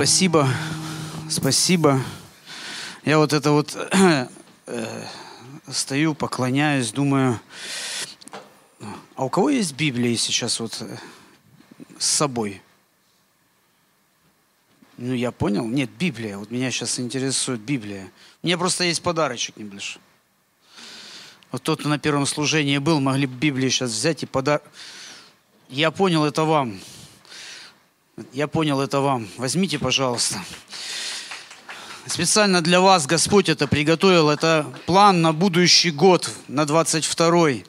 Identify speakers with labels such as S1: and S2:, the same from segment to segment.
S1: спасибо, спасибо. Я вот это вот э, стою, поклоняюсь, думаю, а у кого есть Библия сейчас вот э, с собой? Ну, я понял. Нет, Библия. Вот меня сейчас интересует Библия. У меня просто есть подарочек небольшой. Вот тот, кто на первом служении был, могли бы Библию сейчас взять и подарок. Я понял, это вам. Я понял, это вам. Возьмите, пожалуйста. Специально для вас Господь это приготовил. Это план на будущий год, на 22-й.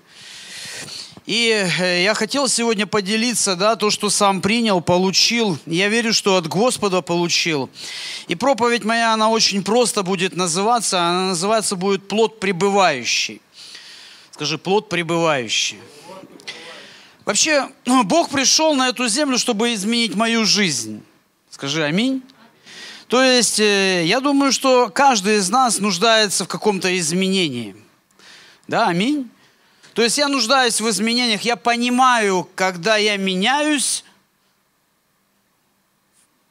S1: И э, я хотел сегодня поделиться, да, то, что сам принял, получил. Я верю, что от Господа получил. И проповедь моя, она очень просто будет называться. Она называется будет «Плод пребывающий». Скажи, «Плод пребывающий». Вообще, ну, Бог пришел на эту землю, чтобы изменить мою жизнь. Скажи аминь. То есть, э, я думаю, что каждый из нас нуждается в каком-то изменении. Да, аминь. То есть я нуждаюсь в изменениях. Я понимаю, когда я меняюсь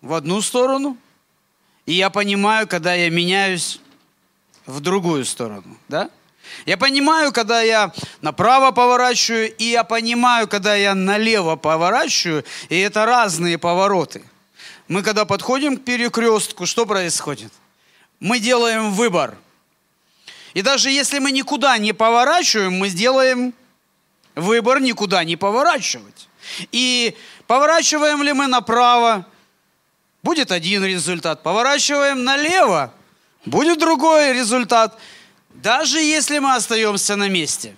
S1: в одну сторону, и я понимаю, когда я меняюсь в другую сторону. Да? Я понимаю, когда я направо поворачиваю, и я понимаю, когда я налево поворачиваю, и это разные повороты. Мы когда подходим к перекрестку, что происходит? Мы делаем выбор – и даже если мы никуда не поворачиваем, мы сделаем выбор никуда не поворачивать. И поворачиваем ли мы направо, будет один результат. Поворачиваем налево, будет другой результат. Даже если мы остаемся на месте,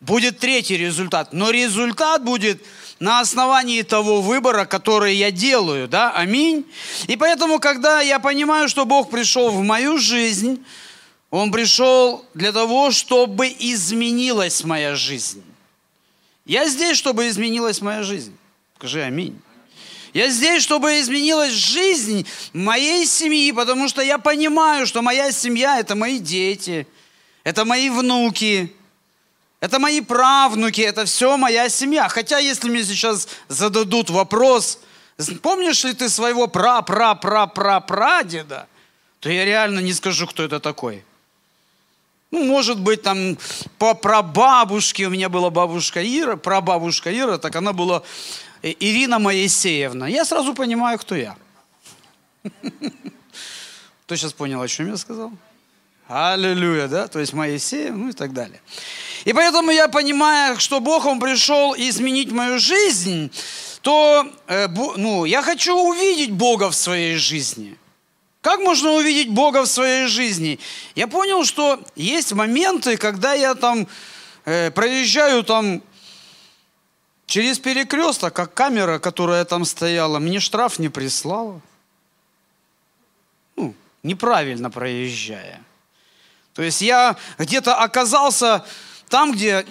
S1: будет третий результат. Но результат будет на основании того выбора, который я делаю, да, аминь. И поэтому, когда я понимаю, что Бог пришел в мою жизнь, он пришел для того, чтобы изменилась моя жизнь. Я здесь, чтобы изменилась моя жизнь. Скажи аминь. Я здесь, чтобы изменилась жизнь моей семьи, потому что я понимаю, что моя семья – это мои дети, это мои внуки, это мои правнуки, это все моя семья. Хотя, если мне сейчас зададут вопрос, помнишь ли ты своего пра-пра-пра-пра-прадеда, то я реально не скажу, кто это такой. Ну, может быть, там по прабабушке, у меня была бабушка Ира, прабабушка Ира, так она была Ирина Моисеевна. Я сразу понимаю, кто я. Кто сейчас понял, о чем я сказал? Аллилуйя, да? То есть Моисеев, ну и так далее. И поэтому я понимаю, что Бог, Он пришел изменить мою жизнь, то э, ну, я хочу увидеть Бога в своей жизни. Как можно увидеть Бога в своей жизни? Я понял, что есть моменты, когда я там э, проезжаю там через перекресток, как камера, которая там стояла, мне штраф не прислала. Ну, неправильно проезжая. То есть я где-то оказался там, где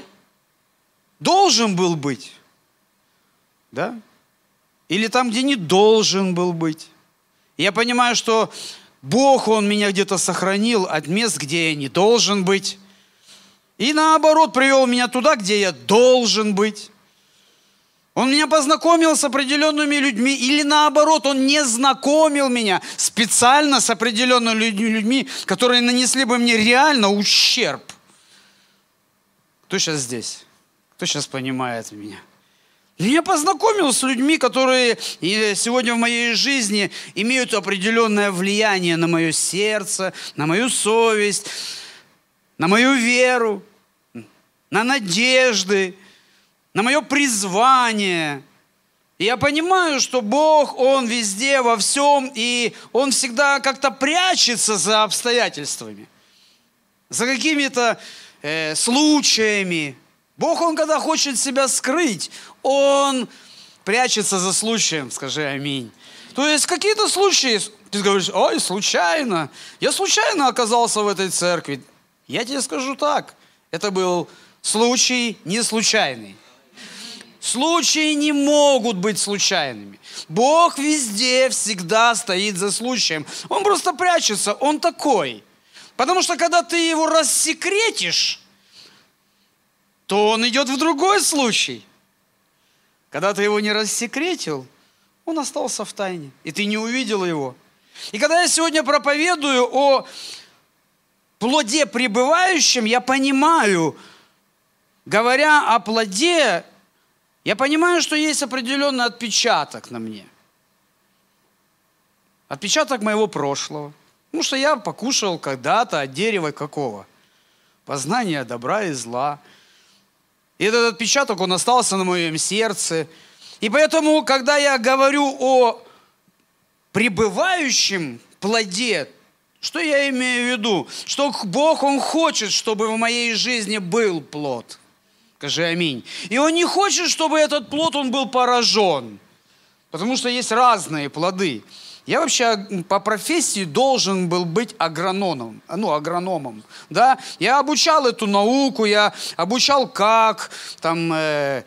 S1: должен был быть. Да? Или там, где не должен был быть. Я понимаю, что Бог, Он меня где-то сохранил от мест, где я не должен быть. И наоборот, привел меня туда, где я должен быть. Он меня познакомил с определенными людьми, или наоборот, он не знакомил меня специально с определенными людьми, которые нанесли бы мне реально ущерб. Кто сейчас здесь? Кто сейчас понимает меня? Я познакомился с людьми, которые сегодня в моей жизни имеют определенное влияние на мое сердце, на мою совесть, на мою веру, на надежды, на мое призвание. И я понимаю, что Бог, Он везде, во всем, и Он всегда как-то прячется за обстоятельствами, за какими-то э, случаями, Бог, Он когда хочет себя скрыть, Он прячется за случаем, скажи аминь. То есть какие-то случаи, ты говоришь, ой, случайно, я случайно оказался в этой церкви. Я тебе скажу так, это был случай не случайный. Случаи не могут быть случайными. Бог везде всегда стоит за случаем. Он просто прячется, он такой. Потому что когда ты его рассекретишь, то он идет в другой случай. Когда ты его не рассекретил, Он остался в тайне, и ты не увидел его. И когда я сегодня проповедую о плоде пребывающем, я понимаю, говоря о плоде, я понимаю, что есть определенный отпечаток на мне. Отпечаток моего прошлого. Потому что я покушал когда-то от дерева какого? Познания добра и зла. И этот отпечаток, он остался на моем сердце. И поэтому, когда я говорю о пребывающем плоде, что я имею в виду? Что Бог, Он хочет, чтобы в моей жизни был плод. Скажи аминь. И Он не хочет, чтобы этот плод, он был поражен. Потому что есть разные плоды. Я вообще по профессии должен был быть агрономом, ну, агрономом, да. Я обучал эту науку, я обучал как, там, э,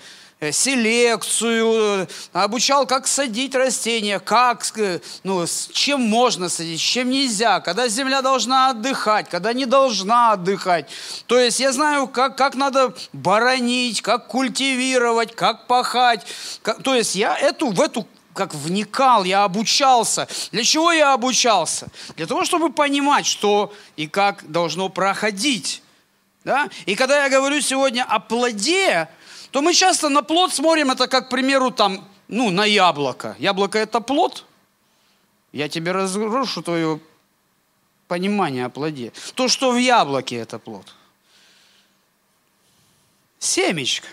S1: селекцию, обучал, как садить растения, как, ну, с чем можно садить, с чем нельзя, когда земля должна отдыхать, когда не должна отдыхать. То есть я знаю, как, как надо боронить, как культивировать, как пахать. Как, то есть я эту, в эту как вникал, я обучался. Для чего я обучался? Для того, чтобы понимать, что и как должно проходить. Да? И когда я говорю сегодня о плоде, то мы часто на плод смотрим, это как, к примеру, там, ну, на яблоко. Яблоко – это плод. Я тебе разрушу твое понимание о плоде. То, что в яблоке – это плод. Семечко.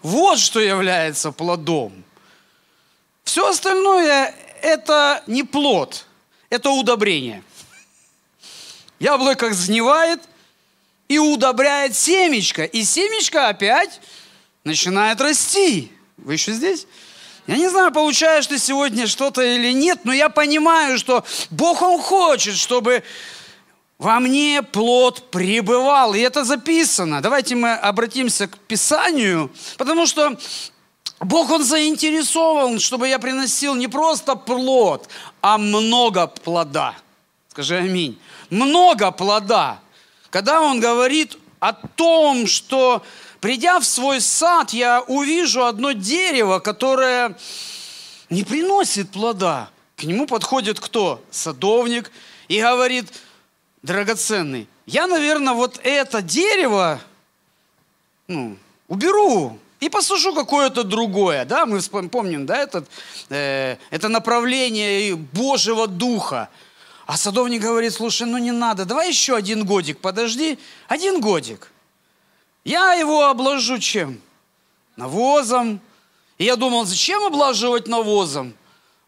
S1: Вот что является плодом – все остальное – это не плод, это удобрение. Яблоко сгнивает и удобряет семечко. И семечко опять начинает расти. Вы еще здесь? Я не знаю, получаешь ты сегодня что-то или нет, но я понимаю, что Бог, Он хочет, чтобы во мне плод пребывал. И это записано. Давайте мы обратимся к Писанию, потому что Бог, Он заинтересован, чтобы я приносил не просто плод, а много плода. Скажи аминь. Много плода. Когда Он говорит о том, что придя в свой сад, я увижу одно дерево, которое не приносит плода. К нему подходит кто? Садовник. И говорит, драгоценный, я, наверное, вот это дерево ну, уберу и посажу какое-то другое. Да? Мы помним, да, этот, э, это направление Божьего Духа. А садовник говорит, слушай, ну не надо, давай еще один годик, подожди, один годик. Я его обложу чем? Навозом. И я думал, зачем облаживать навозом?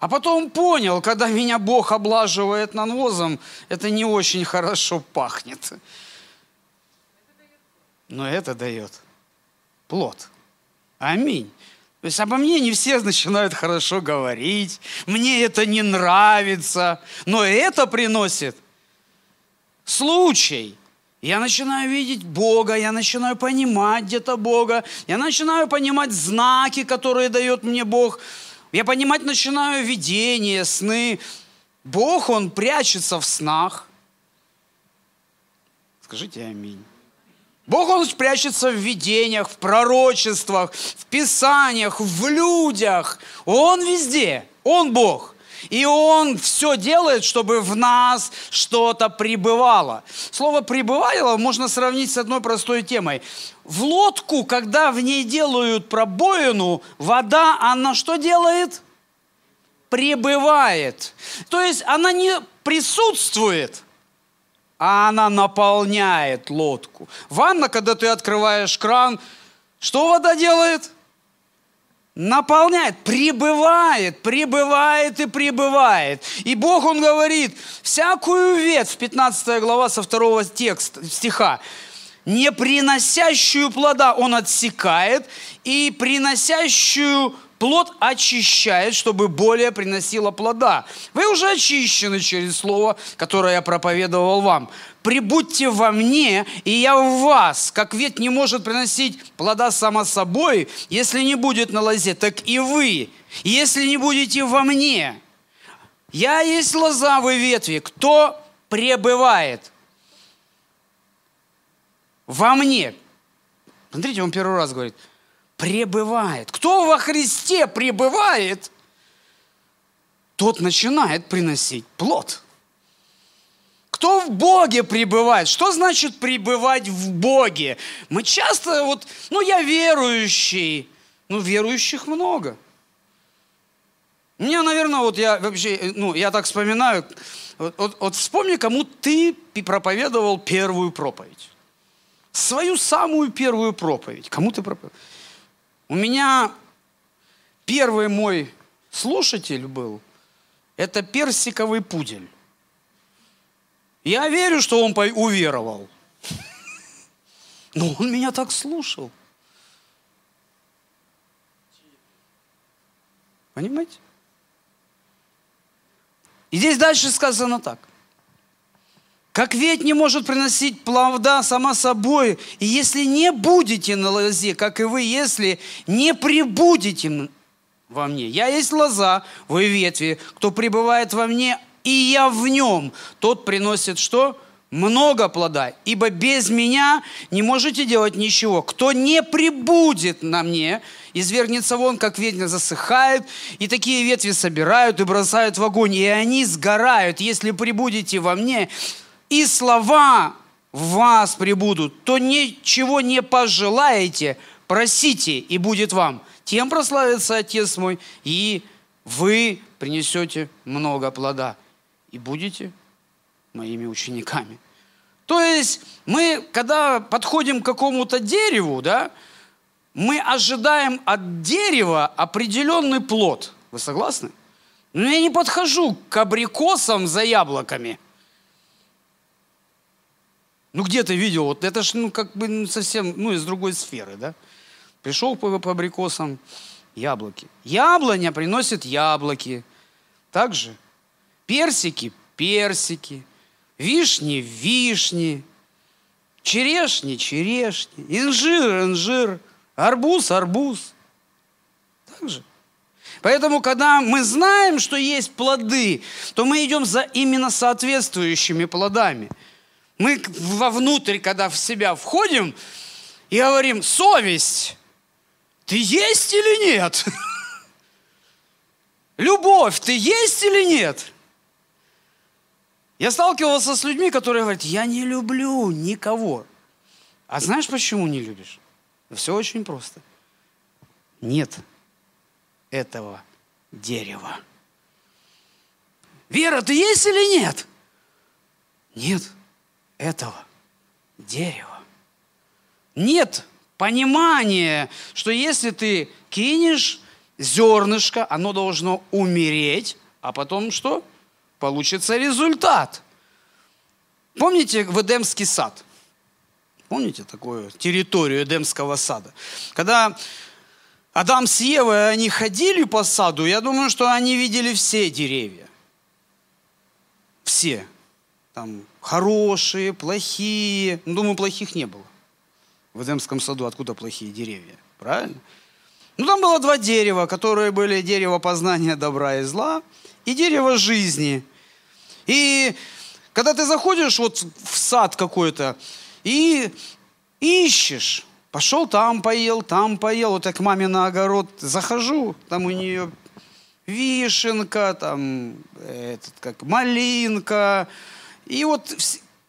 S1: А потом понял, когда меня Бог облаживает навозом, это не очень хорошо пахнет. Но это дает плод. Аминь. То есть обо мне не все начинают хорошо говорить, мне это не нравится, но это приносит случай. Я начинаю видеть Бога, я начинаю понимать где-то Бога, я начинаю понимать знаки, которые дает мне Бог. Я понимать начинаю видения, сны. Бог, Он прячется в снах. Скажите аминь. Бог, Он прячется в видениях, в пророчествах, в писаниях, в людях. Он везде. Он Бог. И Он все делает, чтобы в нас что-то пребывало. Слово «пребывало» можно сравнить с одной простой темой. В лодку, когда в ней делают пробоину, вода, она что делает? Пребывает. То есть она не присутствует – а она наполняет лодку. Ванна, когда ты открываешь кран, что вода делает? Наполняет, прибывает, прибывает и прибывает. И Бог, Он говорит, всякую ветвь, 15 глава со второго текста, стиха, не приносящую плода Он отсекает, и приносящую Плод очищает, чтобы более приносило плода. Вы уже очищены через слово, которое я проповедовал вам. Прибудьте во мне, и я в вас. Как ветвь не может приносить плода само собой, если не будет на лозе, так и вы, если не будете во мне. Я есть лоза, вы ветви. Кто пребывает во мне? Смотрите, он первый раз говорит – пребывает. Кто во Христе пребывает, тот начинает приносить плод. Кто в Боге пребывает? Что значит пребывать в Боге? Мы часто вот, ну я верующий, ну верующих много. Мне, наверное, вот я вообще, ну я так вспоминаю, вот, вот, вот вспомни, кому ты проповедовал первую проповедь. Свою самую первую проповедь. Кому ты проповедовал? У меня первый мой слушатель был, это персиковый пудель. Я верю, что он уверовал. Но он меня так слушал. Понимаете? И здесь дальше сказано так. Как веть не может приносить плода сама собой, и если не будете на лозе, как и вы, если не прибудете во мне. Я есть лоза, вы ветви, кто пребывает во мне, и я в нем, тот приносит что? Много плода, ибо без меня не можете делать ничего. Кто не прибудет на мне, извергнется вон, как ветвь засыхает, и такие ветви собирают и бросают в огонь, и они сгорают. Если прибудете во мне, и слова в вас прибудут, то ничего не пожелаете, просите, и будет вам. Тем прославится Отец мой, и вы принесете много плода и будете моими учениками. То есть мы, когда подходим к какому-то дереву, да, мы ожидаем от дерева определенный плод. Вы согласны? Но я не подхожу к абрикосам за яблоками. Ну, где ты видел? Вот это ж, ну, как бы ну, совсем, ну, из другой сферы, да? Пришел по, по абрикосам, яблоки. Яблоня приносит яблоки. Так же персики – персики, вишни – вишни, черешни – черешни, инжир – инжир, арбуз – арбуз. Так же. Поэтому, когда мы знаем, что есть плоды, то мы идем за именно соответствующими плодами. Мы вовнутрь, когда в себя входим и говорим, совесть, ты есть или нет? Любовь, ты есть или нет? Я сталкивался с людьми, которые говорят, я не люблю никого. А знаешь, почему не любишь? Все очень просто. Нет этого дерева. Вера, ты есть или нет? Нет этого дерева. Нет понимания, что если ты кинешь зернышко, оно должно умереть, а потом что? Получится результат. Помните в Эдемский сад? Помните такую территорию Эдемского сада? Когда Адам с Евой, они ходили по саду, я думаю, что они видели все деревья. Все. Там хорошие, плохие. Ну, думаю, плохих не было. В Эдемском саду откуда плохие деревья? Правильно? Ну, там было два дерева, которые были дерево познания добра и зла и дерево жизни. И когда ты заходишь вот в сад какой-то и ищешь, пошел там поел, там поел, вот я к маме на огород захожу, там у нее вишенка, там этот, как малинка. И вот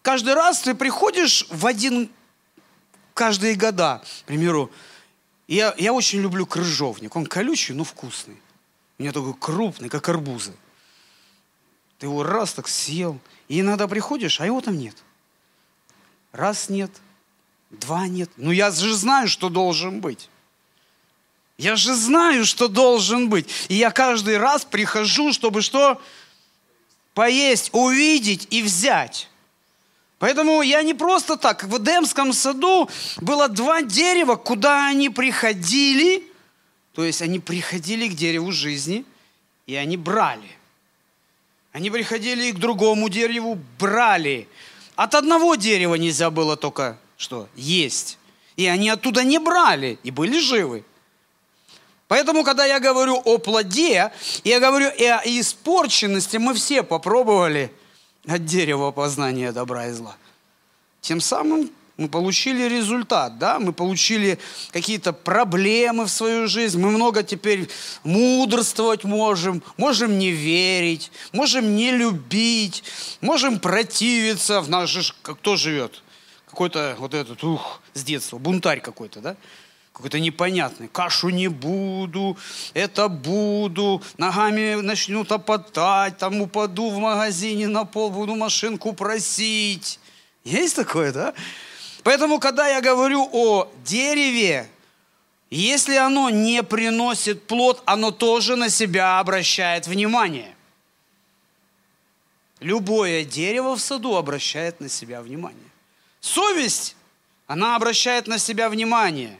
S1: каждый раз ты приходишь в один, каждые года, к примеру, я, я очень люблю крыжовник. Он колючий, но вкусный. У меня такой крупный, как арбузы. Ты его раз так съел. И иногда приходишь, а его там нет. Раз нет, два нет. Ну я же знаю, что должен быть. Я же знаю, что должен быть. И я каждый раз прихожу, чтобы что? Поесть, увидеть и взять. Поэтому я не просто так. В Эдемском саду было два дерева, куда они приходили. То есть они приходили к дереву жизни, и они брали. Они приходили к другому дереву, брали. От одного дерева нельзя было только что? Есть. И они оттуда не брали, и были живы. Поэтому, когда я говорю о плоде, я говорю и о испорченности, мы все попробовали – от дерева познания добра и зла. Тем самым мы получили результат, да, мы получили какие-то проблемы в свою жизнь, мы много теперь мудрствовать можем, можем не верить, можем не любить, можем противиться, в же кто живет? Какой-то вот этот, ух, с детства, бунтарь какой-то, да? Какой-то непонятный. Кашу не буду, это буду, ногами начну топотать, там упаду в магазине на пол, буду машинку просить. Есть такое, да? Поэтому, когда я говорю о дереве, если оно не приносит плод, оно тоже на себя обращает внимание. Любое дерево в саду обращает на себя внимание. Совесть, она обращает на себя внимание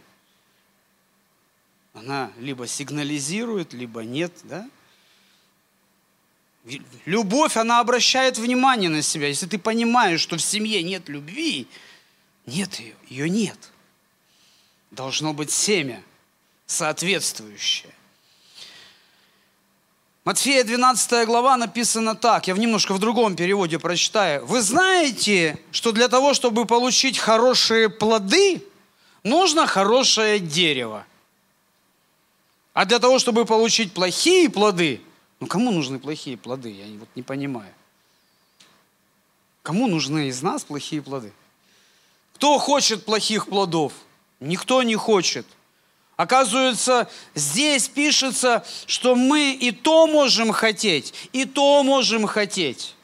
S1: она либо сигнализирует, либо нет, да? Любовь, она обращает внимание на себя. Если ты понимаешь, что в семье нет любви, нет ее, ее нет. Должно быть семя соответствующее. Матфея 12 глава написано так, я немножко в другом переводе прочитаю. Вы знаете, что для того, чтобы получить хорошие плоды, нужно хорошее дерево. А для того, чтобы получить плохие плоды, ну кому нужны плохие плоды? Я вот не понимаю. Кому нужны из нас плохие плоды? Кто хочет плохих плодов? Никто не хочет. Оказывается, здесь пишется, что мы и то можем хотеть, и то можем хотеть.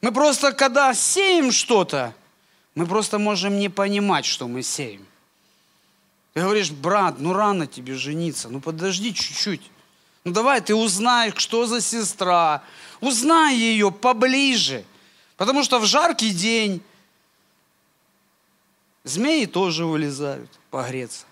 S1: Мы просто, когда сеем что-то, мы просто можем не понимать, что мы сеем. Ты говоришь, брат, ну рано тебе жениться, ну подожди чуть-чуть. Ну давай ты узнаешь, что за сестра, узнай ее поближе. Потому что в жаркий день змеи тоже вылезают погреться.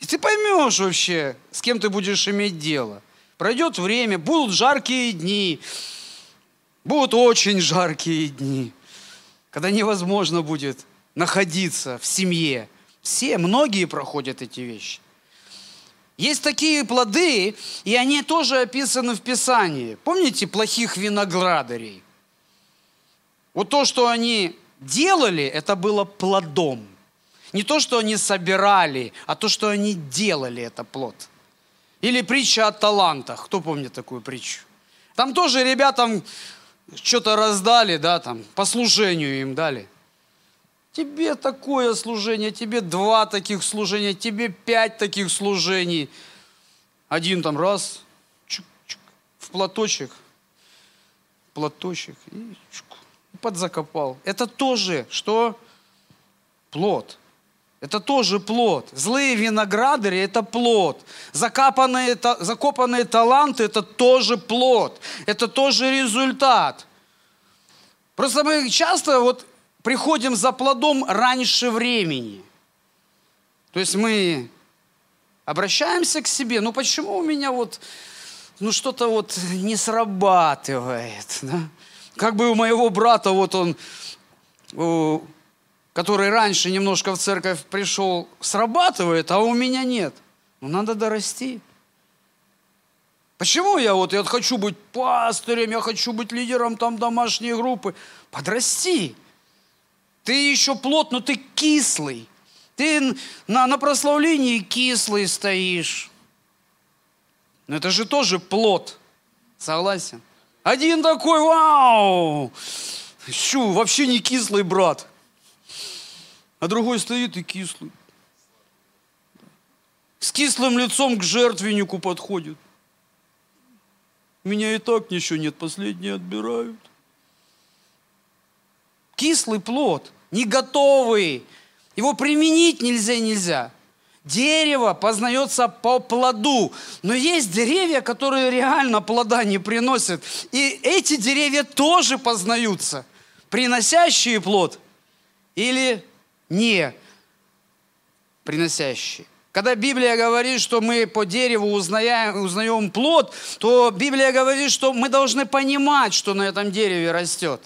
S1: И ты поймешь вообще, с кем ты будешь иметь дело. Пройдет время, будут жаркие дни, будут очень жаркие дни когда невозможно будет находиться в семье. Все, многие проходят эти вещи. Есть такие плоды, и они тоже описаны в Писании. Помните плохих виноградарей? Вот то, что они делали, это было плодом. Не то, что они собирали, а то, что они делали, это плод. Или притча о талантах. Кто помнит такую притчу? Там тоже ребятам что-то раздали, да, там, по служению им дали. Тебе такое служение, тебе два таких служения, тебе пять таких служений. Один там раз, чук, чук, в платочек, платочек и чук, подзакопал. Это тоже что? Плод. Это тоже плод. Злые виноградари – это плод. Закопанные, закопанные таланты – это тоже плод. Это тоже результат. Просто мы часто вот приходим за плодом раньше времени. То есть мы обращаемся к себе, ну почему у меня вот, ну что-то вот не срабатывает, да? Как бы у моего брата вот он который раньше немножко в церковь пришел, срабатывает, а у меня нет. Ну, надо дорасти. Почему я вот, я хочу быть пастырем, я хочу быть лидером там домашней группы? Подрасти. Ты еще плод, но ты кислый. Ты на, на прославлении кислый стоишь. Но это же тоже плод. Согласен? Один такой, вау! Щу, вообще не кислый брат а другой стоит и кислый. С кислым лицом к жертвеннику подходит. Меня и так ничего нет, последние отбирают. Кислый плод, не готовый. Его применить нельзя, нельзя. Дерево познается по плоду. Но есть деревья, которые реально плода не приносят. И эти деревья тоже познаются. Приносящие плод или не приносящие. Когда Библия говорит, что мы по дереву узнаем, узнаем плод, то Библия говорит, что мы должны понимать, что на этом дереве растет.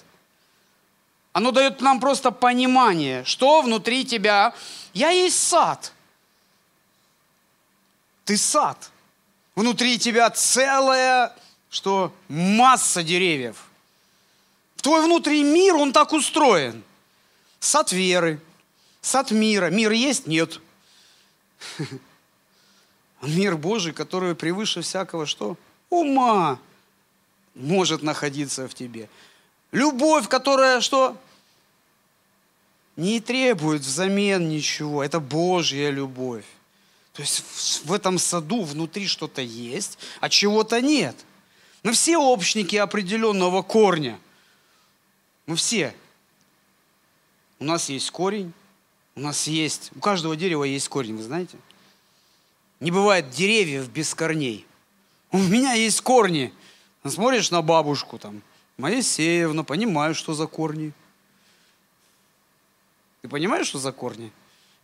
S1: Оно дает нам просто понимание, что внутри тебя. Я есть сад. Ты сад. Внутри тебя целая, что масса деревьев Твой внутренний мир, он так устроен. Сад веры, сад мира. Мир есть? Нет. Мир Божий, который превыше всякого что? Ума может находиться в тебе. Любовь, которая что? Не требует взамен ничего. Это Божья любовь. То есть в этом саду внутри что-то есть, а чего-то нет. Мы все общники определенного корня. Мы все. У нас есть корень, у нас есть, у каждого дерева есть корень, вы знаете? Не бывает деревьев без корней. У меня есть корни. Смотришь на бабушку там, Моисеевна, понимаю, что за корни. Ты понимаешь, что за корни?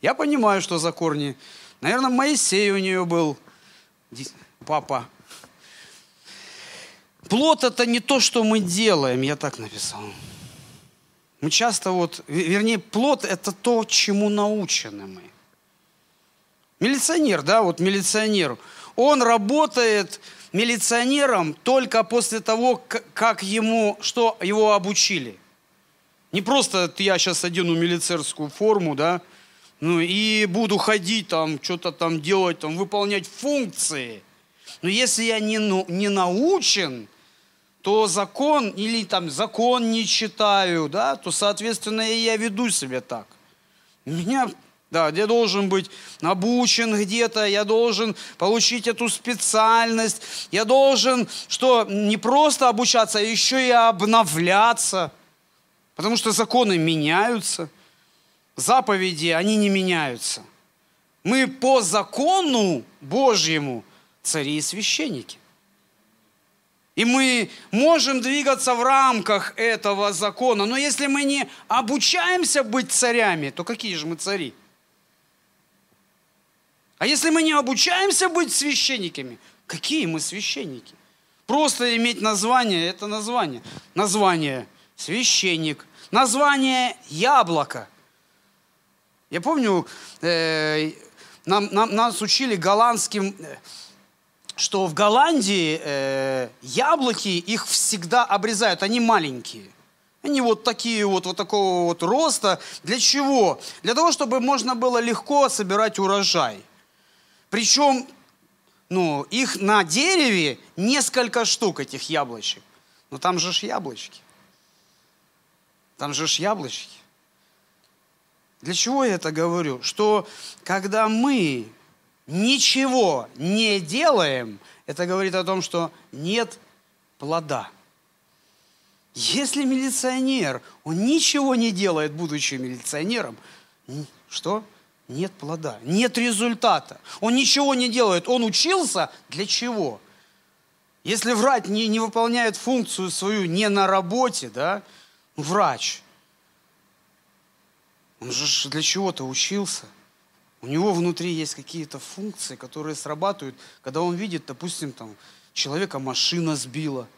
S1: Я понимаю, что за корни. Наверное, Моисей у нее был, папа. Плод это не то, что мы делаем, я так написал. Мы часто вот, вернее, плод это то, чему научены мы. Милиционер, да, вот милиционер, он работает милиционером только после того, как ему, что его обучили. Не просто я сейчас одену милицейскую форму, да, ну и буду ходить там, что-то там делать, там, выполнять функции. Но если я не, ну, не научен, то закон или там закон не читаю, да, то, соответственно, и я веду себя так. Меня, да, я должен быть обучен где-то, я должен получить эту специальность, я должен, что не просто обучаться, а еще и обновляться, потому что законы меняются – заповеди, они не меняются. Мы по закону Божьему цари и священники. И мы можем двигаться в рамках этого закона. Но если мы не обучаемся быть царями, то какие же мы цари? А если мы не обучаемся быть священниками, какие мы священники? Просто иметь название – это название. Название – священник. Название – яблоко. Я помню, э, нам, нам, нас учили голландским, э, что в Голландии э, яблоки, их всегда обрезают, они маленькие. Они вот такие вот, вот такого вот роста. Для чего? Для того, чтобы можно было легко собирать урожай. Причем, ну, их на дереве несколько штук, этих яблочек. Но там же ж яблочки. Там же ж яблочки. Для чего я это говорю? Что когда мы ничего не делаем, это говорит о том, что нет плода. Если милиционер, он ничего не делает, будучи милиционером, что? Нет плода, нет результата. Он ничего не делает. Он учился для чего? Если врач не, не выполняет функцию свою не на работе, да, врач – он же для чего-то учился. У него внутри есть какие-то функции, которые срабатывают, когда он видит, допустим, там, человека машина сбила,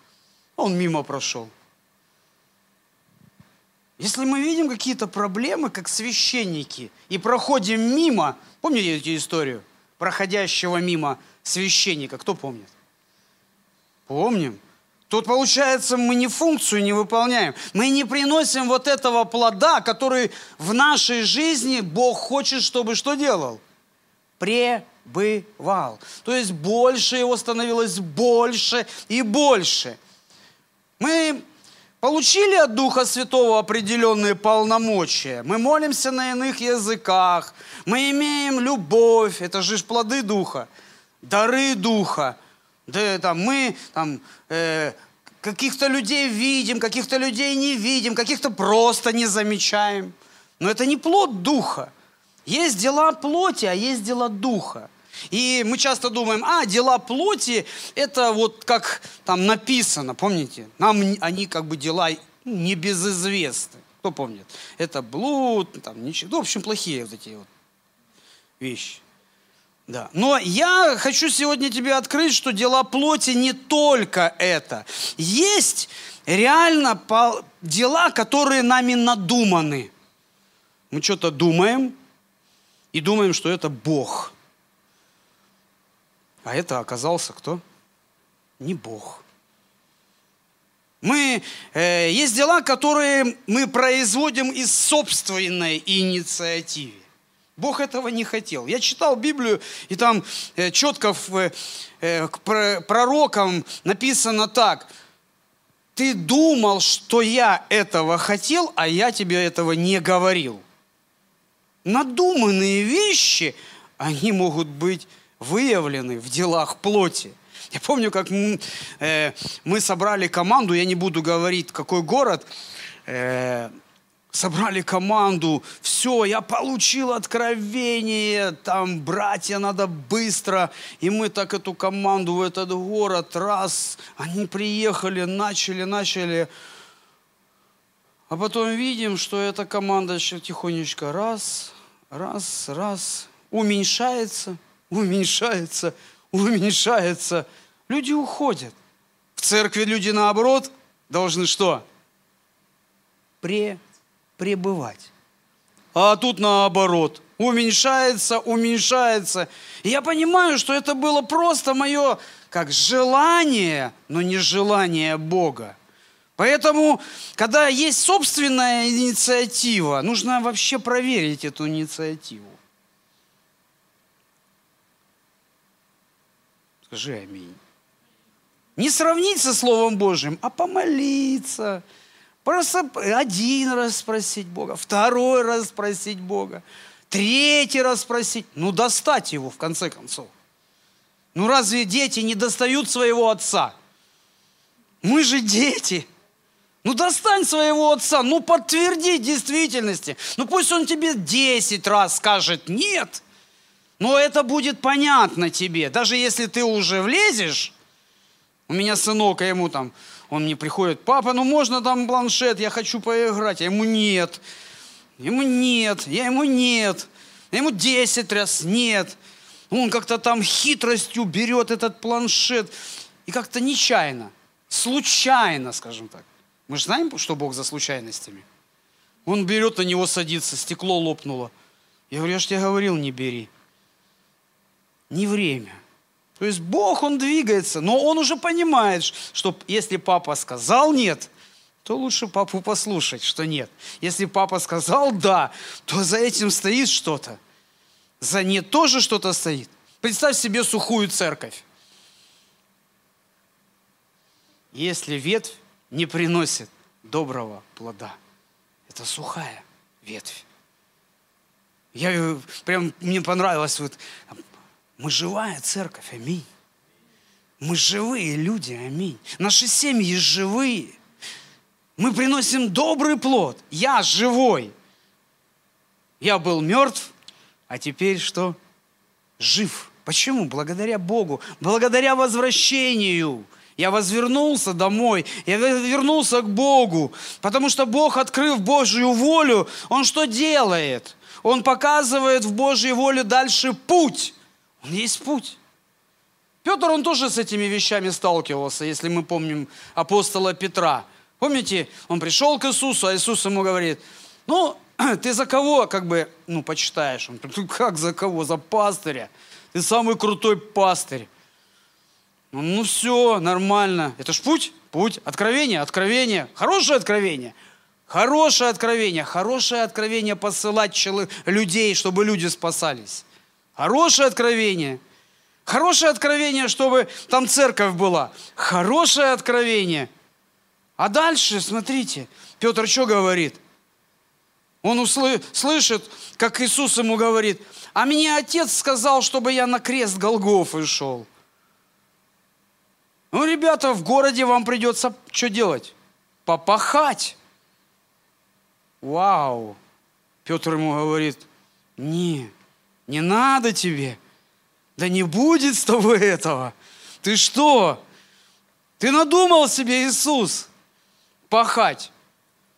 S1: а он мимо прошел. Если мы видим какие-то проблемы, как священники, и проходим мимо, помните эту историю проходящего мимо священника, кто помнит? Помним. Тут получается, мы не функцию не выполняем. Мы не приносим вот этого плода, который в нашей жизни Бог хочет, чтобы что делал? Пребывал. То есть больше его становилось больше и больше. Мы получили от Духа Святого определенные полномочия. Мы молимся на иных языках. Мы имеем любовь. Это же плоды Духа. Дары Духа. Да, там, мы там, э, каких-то людей видим, каких-то людей не видим, каких-то просто не замечаем. Но это не плод духа. Есть дела плоти, а есть дела духа. И мы часто думаем, а, дела плоти, это вот как там написано, помните? Нам они как бы дела небезызвестны. Кто помнит? Это блуд, там ничего. Ну, в общем, плохие вот эти вот вещи. Да. Но я хочу сегодня тебе открыть, что дела плоти не только это. Есть реально дела, которые нами надуманы. Мы что-то думаем и думаем, что это Бог. А это оказался кто? Не Бог. Мы, э, есть дела, которые мы производим из собственной инициативы. Бог этого не хотел. Я читал Библию, и там э, четко в, э, к пророкам написано так. Ты думал, что я этого хотел, а я тебе этого не говорил. Надуманные вещи, они могут быть выявлены в делах плоти. Я помню, как мы, э, мы собрали команду, я не буду говорить, какой город, э, собрали команду, все, я получил откровение, там, братья, надо быстро. И мы так эту команду в этот город, раз, они приехали, начали, начали. А потом видим, что эта команда еще тихонечко раз, раз, раз, уменьшается, уменьшается, уменьшается. Люди уходят. В церкви люди, наоборот, должны что? Пре пребывать. А тут наоборот. Уменьшается, уменьшается. И я понимаю, что это было просто мое как желание, но не желание Бога. Поэтому, когда есть собственная инициатива, нужно вообще проверить эту инициативу. Скажи аминь. Не сравнить со Словом Божьим, а помолиться – Просто один раз спросить Бога, второй раз спросить Бога, третий раз спросить. Ну, достать его, в конце концов. Ну, разве дети не достают своего отца? Мы же дети. Ну, достань своего отца, ну, подтверди действительности. Ну, пусть он тебе 10 раз скажет «нет», но это будет понятно тебе. Даже если ты уже влезешь, у меня сынок, а ему там он мне приходит, папа, ну можно там планшет, я хочу поиграть. Я ему нет. Ему нет, я ему нет. Я ему 10 раз нет. Он как-то там хитростью берет этот планшет. И как-то нечаянно, случайно, скажем так. Мы же знаем, что Бог за случайностями. Он берет, на него садится, стекло лопнуло. Я говорю, я же тебе говорил, не бери. Не время. То есть Бог, Он двигается, но Он уже понимает, что если папа сказал нет, то лучше папу послушать, что нет. Если папа сказал да, то за этим стоит что-то. За нет тоже что-то стоит. Представь себе сухую церковь. Если ветвь не приносит доброго плода, это сухая ветвь. Я прям мне понравилось вот мы живая церковь, аминь. Мы живые люди, аминь. Наши семьи живые. Мы приносим добрый плод. Я живой. Я был мертв, а теперь что? Жив. Почему? Благодаря Богу, благодаря возвращению. Я возвернулся домой, я вернулся к Богу, потому что Бог, открыв Божью волю, Он что делает? Он показывает в Божьей воле дальше путь. Есть путь. Петр, он тоже с этими вещами сталкивался, если мы помним апостола Петра. Помните, он пришел к Иисусу, а Иисус ему говорит, ну, ты за кого, как бы, ну, почитаешь? Он говорит, как за кого? За пастыря. Ты самый крутой пастырь. Ну, ну все, нормально. Это ж путь, путь, откровение, откровение, хорошее откровение. Хорошее откровение, хорошее откровение посылать людей, чтобы люди спасались. Хорошее откровение. Хорошее откровение, чтобы там церковь была. Хорошее откровение. А дальше, смотрите, Петр что говорит? Он услы- слышит, как Иисус ему говорит, а мне отец сказал, чтобы я на крест Голгофы шел. Ну, ребята, в городе вам придется что делать? Попахать. Вау. Петр ему говорит, не, не надо тебе. Да не будет с тобой этого. Ты что? Ты надумал себе, Иисус, пахать.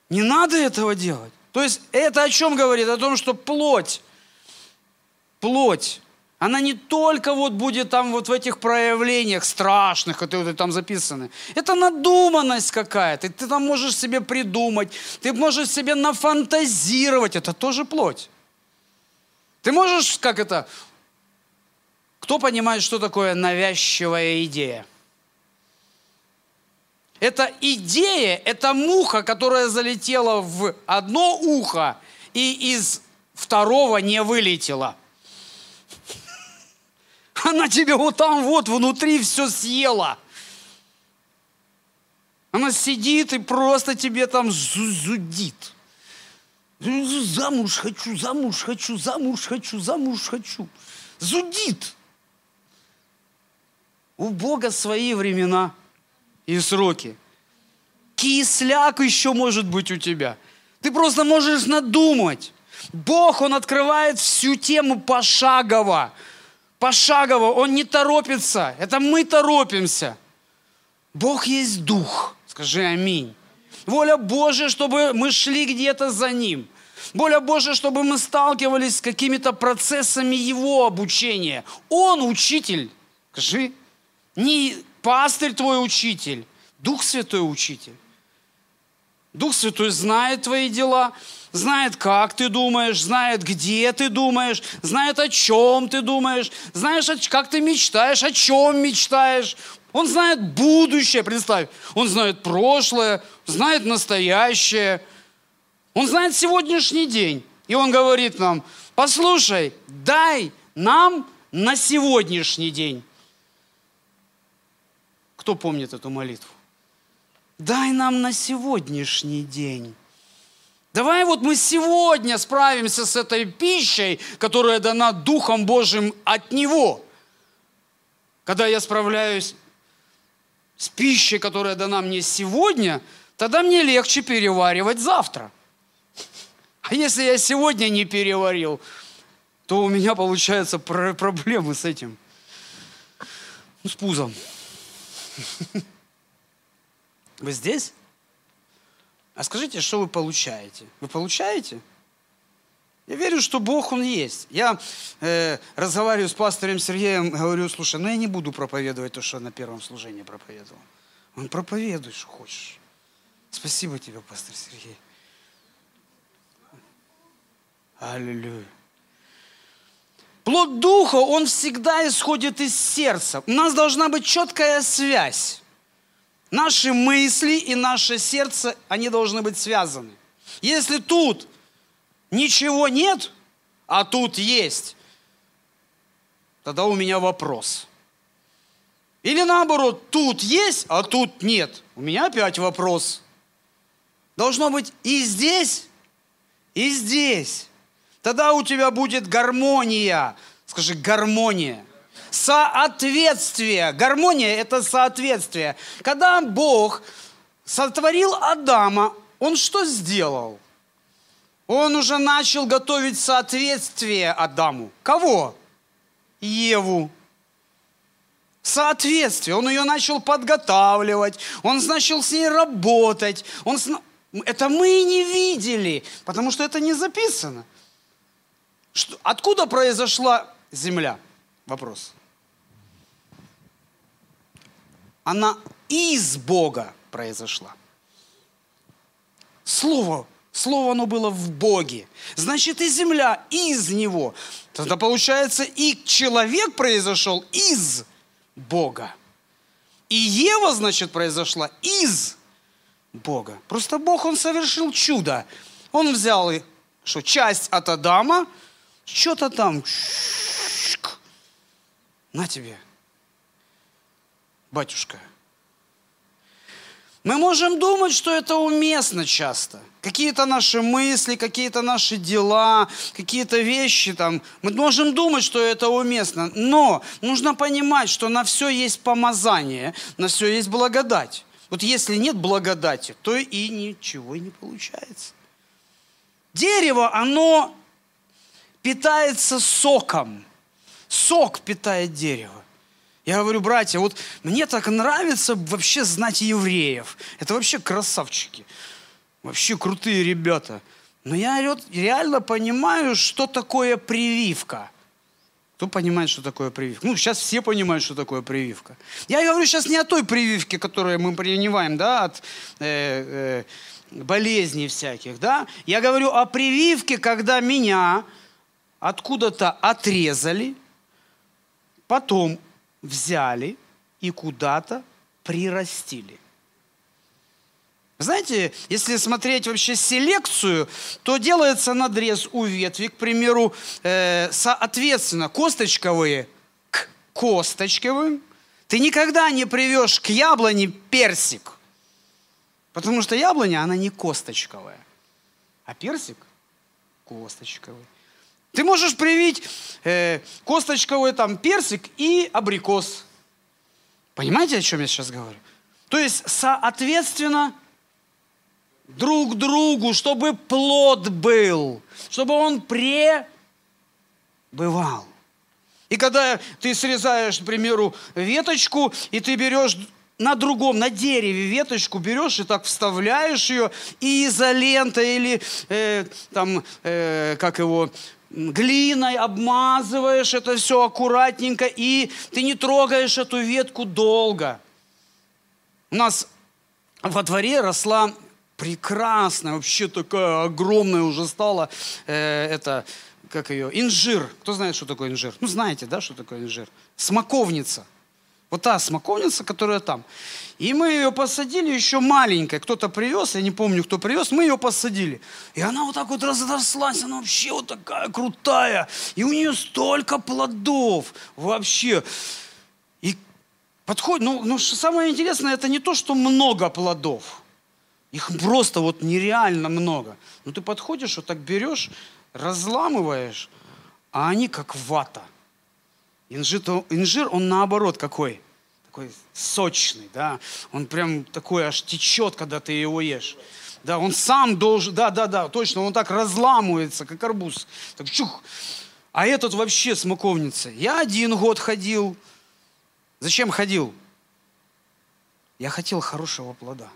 S1: Не надо этого делать. То есть это о чем говорит? О том, что плоть, плоть, она не только вот будет там вот в этих проявлениях страшных, которые там записаны. Это надуманность какая-то. Ты там можешь себе придумать, ты можешь себе нафантазировать. Это тоже плоть. Ты можешь, как это, кто понимает, что такое навязчивая идея? Это идея, это муха, которая залетела в одно ухо и из второго не вылетела. Она тебе вот там вот внутри все съела. Она сидит и просто тебе там зудит. Замуж хочу, замуж хочу, замуж хочу, замуж хочу. Зудит. У Бога свои времена и сроки. Кисляк еще может быть у тебя. Ты просто можешь надумать. Бог, Он открывает всю тему пошагово. Пошагово. Он не торопится. Это мы торопимся. Бог есть Дух. Скажи аминь. Воля Божья, чтобы мы шли где-то за Ним. Воля Божья, чтобы мы сталкивались с какими-то процессами Его обучения. Он учитель. Скажи. Не пастырь твой учитель, Дух Святой учитель. Дух Святой знает твои дела, знает, как ты думаешь, знает, где ты думаешь, знает, о чем ты думаешь, знаешь, как ты мечтаешь, о чем мечтаешь. Он знает будущее, представь. Он знает прошлое, знает настоящее. Он знает сегодняшний день. И он говорит нам, послушай, дай нам на сегодняшний день. Кто помнит эту молитву? Дай нам на сегодняшний день. Давай вот мы сегодня справимся с этой пищей, которая дана Духом Божьим от Него. Когда я справляюсь с пищей, которая дана мне сегодня, тогда мне легче переваривать завтра. А если я сегодня не переварил, то у меня получаются проблемы с этим. Ну, с пузом. Вы здесь? А скажите, что вы получаете? Вы получаете? Я верю, что Бог, Он есть. Я э, разговариваю с пастором Сергеем, говорю, слушай, ну я не буду проповедовать то, что на первом служении проповедовал. Он проповедуй, что хочешь. Спасибо тебе, пастор Сергей. Аллилуйя. Плод Духа, он всегда исходит из сердца. У нас должна быть четкая связь. Наши мысли и наше сердце, они должны быть связаны. Если тут ничего нет, а тут есть, тогда у меня вопрос. Или наоборот, тут есть, а тут нет. У меня опять вопрос. Должно быть и здесь, и здесь тогда у тебя будет гармония. Скажи, гармония. Соответствие. Гармония – это соответствие. Когда Бог сотворил Адама, Он что сделал? Он уже начал готовить соответствие Адаму. Кого? Еву. Соответствие. Он ее начал подготавливать. Он начал с ней работать. Он... Это мы не видели, потому что это не записано. Что, откуда произошла земля? Вопрос. Она из Бога произошла. Слово, слово оно было в Боге. Значит, и земля из Него. Тогда получается, и человек произошел из Бога. И Ева, значит, произошла из Бога. Просто Бог, Он совершил чудо. Он взял что, часть от Адама – что-то там. На тебе, батюшка. Мы можем думать, что это уместно часто. Какие-то наши мысли, какие-то наши дела, какие-то вещи там. Мы можем думать, что это уместно. Но нужно понимать, что на все есть помазание, на все есть благодать. Вот если нет благодати, то и ничего не получается. Дерево, оно питается соком. Сок питает дерево. Я говорю, братья, вот мне так нравится вообще знать евреев. Это вообще красавчики. Вообще крутые ребята. Но я реально понимаю, что такое прививка. Кто понимает, что такое прививка? Ну, сейчас все понимают, что такое прививка. Я говорю сейчас не о той прививке, которую мы принимаем, да, от э, э, болезней всяких, да. Я говорю о прививке, когда меня откуда-то отрезали, потом взяли и куда-то прирастили. Знаете, если смотреть вообще селекцию, то делается надрез у ветви, к примеру, э, соответственно, косточковые к косточковым. Ты никогда не привешь к яблоне персик, потому что яблоня, она не косточковая, а персик косточковый. Ты можешь привить э, косточковый там персик и абрикос. Понимаете, о чем я сейчас говорю? То есть, соответственно, друг другу, чтобы плод был, чтобы он пребывал. И когда ты срезаешь, к примеру, веточку, и ты берешь на другом, на дереве веточку берешь и так вставляешь ее, и изолентой или э, там, э, как его, глиной обмазываешь это все аккуратненько, и ты не трогаешь эту ветку долго. У нас во дворе росла прекрасная, вообще такая огромная уже стала, э, это, как ее, инжир. Кто знает, что такое инжир? Ну, знаете, да, что такое инжир? Смоковница. Вот та смоковница, которая там. И мы ее посадили еще маленькая. Кто-то привез, я не помню, кто привез, мы ее посадили. И она вот так вот разрослась, она вообще вот такая крутая. И у нее столько плодов вообще. И подходит, ну, ну самое интересное, это не то, что много плодов. Их просто вот нереально много. Ну ты подходишь, вот так берешь, разламываешь, а они как вата. Инжир, инжир он наоборот какой? Такой сочный, да. Он прям такой аж течет, когда ты его ешь. Да, он сам должен, да, да, да, точно, он так разламывается, как арбуз. Так чух. А этот вообще смоковница. Я один год ходил. Зачем ходил? Я хотел хорошего плода.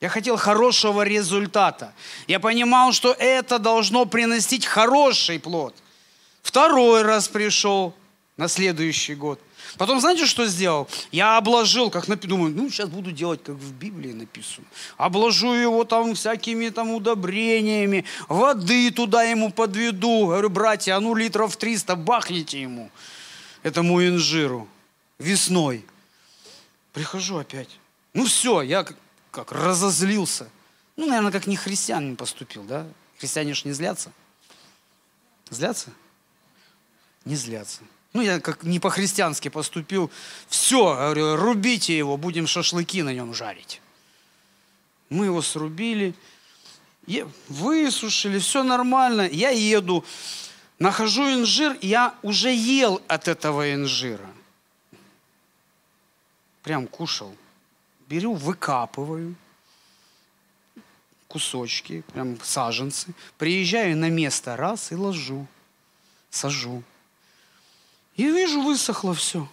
S1: Я хотел хорошего результата. Я понимал, что это должно приносить хороший плод. Второй раз пришел на следующий год. Потом знаете, что сделал? Я обложил, как написано, думаю, ну сейчас буду делать, как в Библии написано. Обложу его там всякими там удобрениями, воды туда ему подведу. Говорю, братья, а ну литров 300 бахните ему, этому инжиру, весной. Прихожу опять. Ну все, я как разозлился. Ну, наверное, как не христианин поступил, да? Христиане же не злятся. Злятся? Не злятся. Ну, я как не по-христиански поступил. Все, говорю, рубите его, будем шашлыки на нем жарить. Мы его срубили, высушили, все нормально. Я еду, нахожу инжир, я уже ел от этого инжира. Прям кушал беру, выкапываю кусочки, прям саженцы, приезжаю на место раз и ложу, сажу. И вижу, высохло все.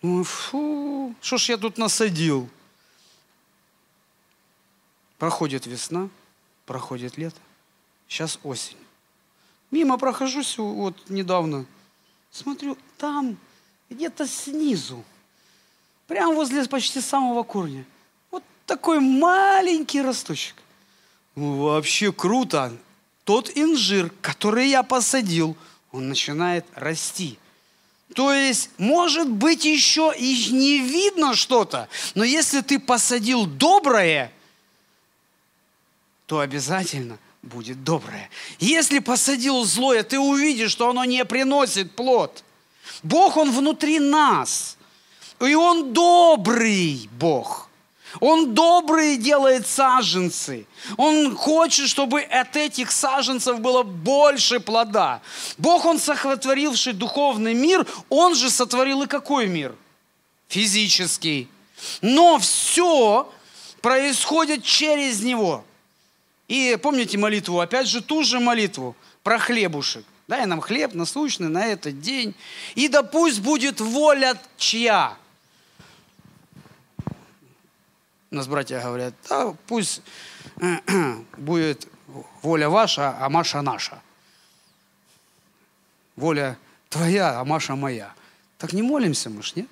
S1: Думаю, фу, что ж я тут насадил? Проходит весна, проходит лето, сейчас осень. Мимо прохожусь вот недавно, смотрю, там где-то снизу Прямо возле почти самого корня. Вот такой маленький росточек. Ну, вообще круто. Тот инжир, который я посадил, он начинает расти. То есть, может быть, еще и не видно что-то, но если ты посадил доброе, то обязательно будет доброе. Если посадил злое, ты увидишь, что оно не приносит плод. Бог, Он внутри нас. И Он добрый Бог. Он добрый делает саженцы. Он хочет, чтобы от этих саженцев было больше плода. Бог, Он сотворивший духовный мир, Он же сотворил и какой мир? Физический. Но все происходит через Него. И помните молитву, опять же ту же молитву про хлебушек. Дай нам хлеб насущный на этот день. И да пусть будет воля чья? У нас братья говорят, да пусть будет воля ваша, а Маша наша. Воля твоя, а Маша моя. Так не молимся мы ж, нет?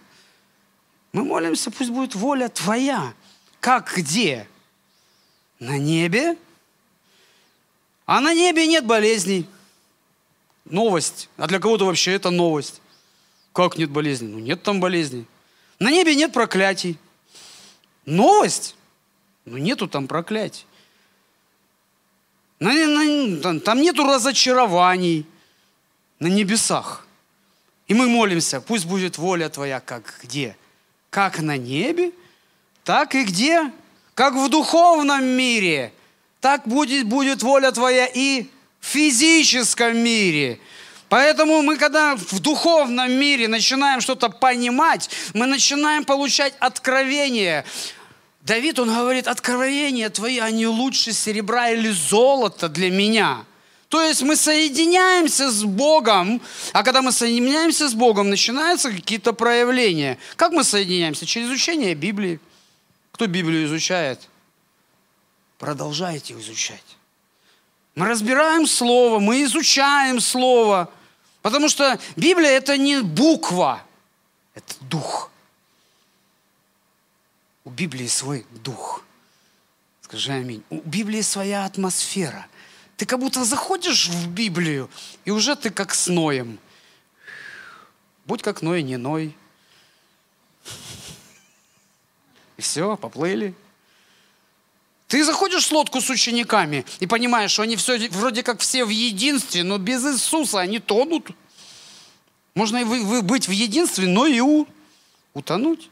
S1: Мы молимся, пусть будет воля твоя. Как где? На небе? А на небе нет болезней. Новость. А для кого-то вообще это новость. Как нет болезней? Ну нет там болезней. На небе нет проклятий. Новость. Но нету там проклятий. Там нету разочарований на небесах. И мы молимся, пусть будет воля Твоя, как где? Как на небе, так и где? Как в духовном мире, так будет, будет воля Твоя и в физическом мире. Поэтому мы, когда в духовном мире начинаем что-то понимать, мы начинаем получать откровение. Давид, он говорит, откровения твои, они лучше серебра или золота для меня. То есть мы соединяемся с Богом, а когда мы соединяемся с Богом, начинаются какие-то проявления. Как мы соединяемся? Через изучение Библии. Кто Библию изучает? Продолжайте изучать. Мы разбираем Слово, мы изучаем Слово. Потому что Библия это не буква, это дух. У Библии свой дух. Скажи аминь. У Библии своя атмосфера. Ты как будто заходишь в Библию, и уже ты как с Ноем. Будь как Ной, не Ной. И все, поплыли. Ты заходишь в лодку с учениками и понимаешь, что они все, вроде как все в единстве, но без Иисуса они тонут. Можно и вы, вы быть в единстве, но и у, утонуть.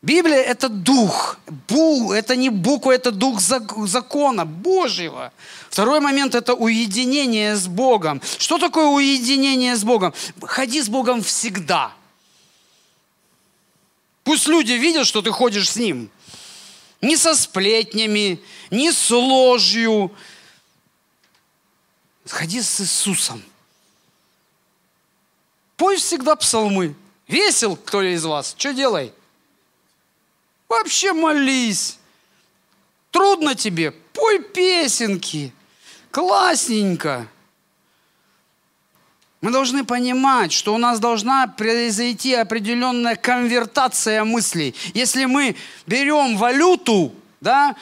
S1: Библия – это дух. Бу, это не буква, это дух закона Божьего. Второй момент – это уединение с Богом. Что такое уединение с Богом? Ходи с Богом всегда. Пусть люди видят, что ты ходишь с Ним – ни со сплетнями, ни с ложью. Ходи с Иисусом. Пой всегда псалмы. Весел кто ли из вас? Что делай? Вообще молись. Трудно тебе? Пой песенки. Классненько. Мы должны понимать, что у нас должна произойти определенная конвертация мыслей. Если мы берем валюту, да,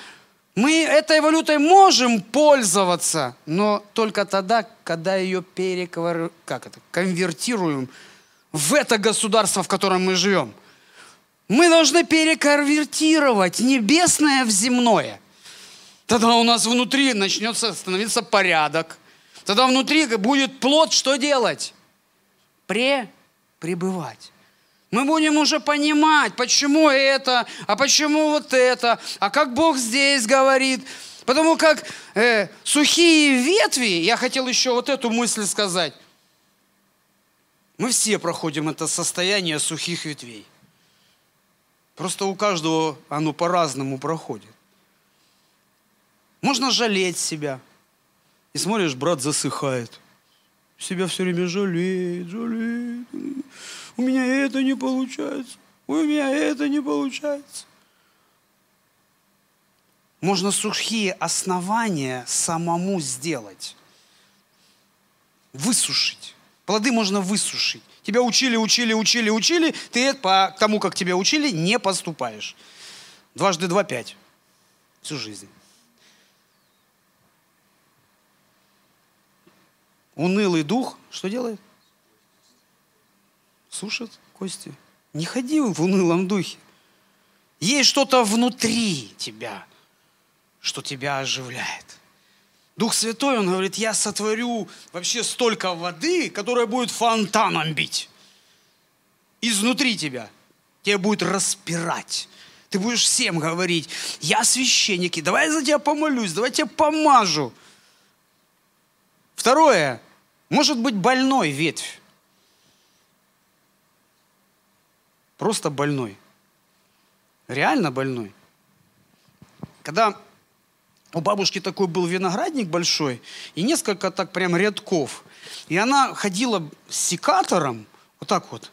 S1: мы этой валютой можем пользоваться, но только тогда, когда ее переквар... как это? конвертируем в это государство, в котором мы живем. Мы должны переконвертировать небесное в земное. Тогда у нас внутри начнется становиться порядок – Тогда внутри будет плод что делать? Пре пребывать. Мы будем уже понимать, почему это, а почему вот это, а как Бог здесь говорит. Потому как э, сухие ветви, я хотел еще вот эту мысль сказать. Мы все проходим это состояние сухих ветвей. Просто у каждого оно по-разному проходит. Можно жалеть себя – и смотришь, брат засыхает. Себя все время жалеет, жалеет. У меня это не получается. У меня это не получается. Можно сухие основания самому сделать. Высушить. Плоды можно высушить. Тебя учили, учили, учили, учили. Ты по тому, как тебя учили, не поступаешь. Дважды два – пять. Всю жизнь. Унылый дух что делает? Сушит кости. Не ходи в унылом духе. Есть что-то внутри тебя, что тебя оживляет. Дух Святой, он говорит, я сотворю вообще столько воды, которая будет фонтаном бить. Изнутри тебя. Тебя будет распирать. Ты будешь всем говорить, я священник, и давай я за тебя помолюсь, давай я тебя помажу. Второе, может быть больной ветвь. Просто больной. Реально больной. Когда у бабушки такой был виноградник большой, и несколько так прям рядков. И она ходила с секатором, вот так вот,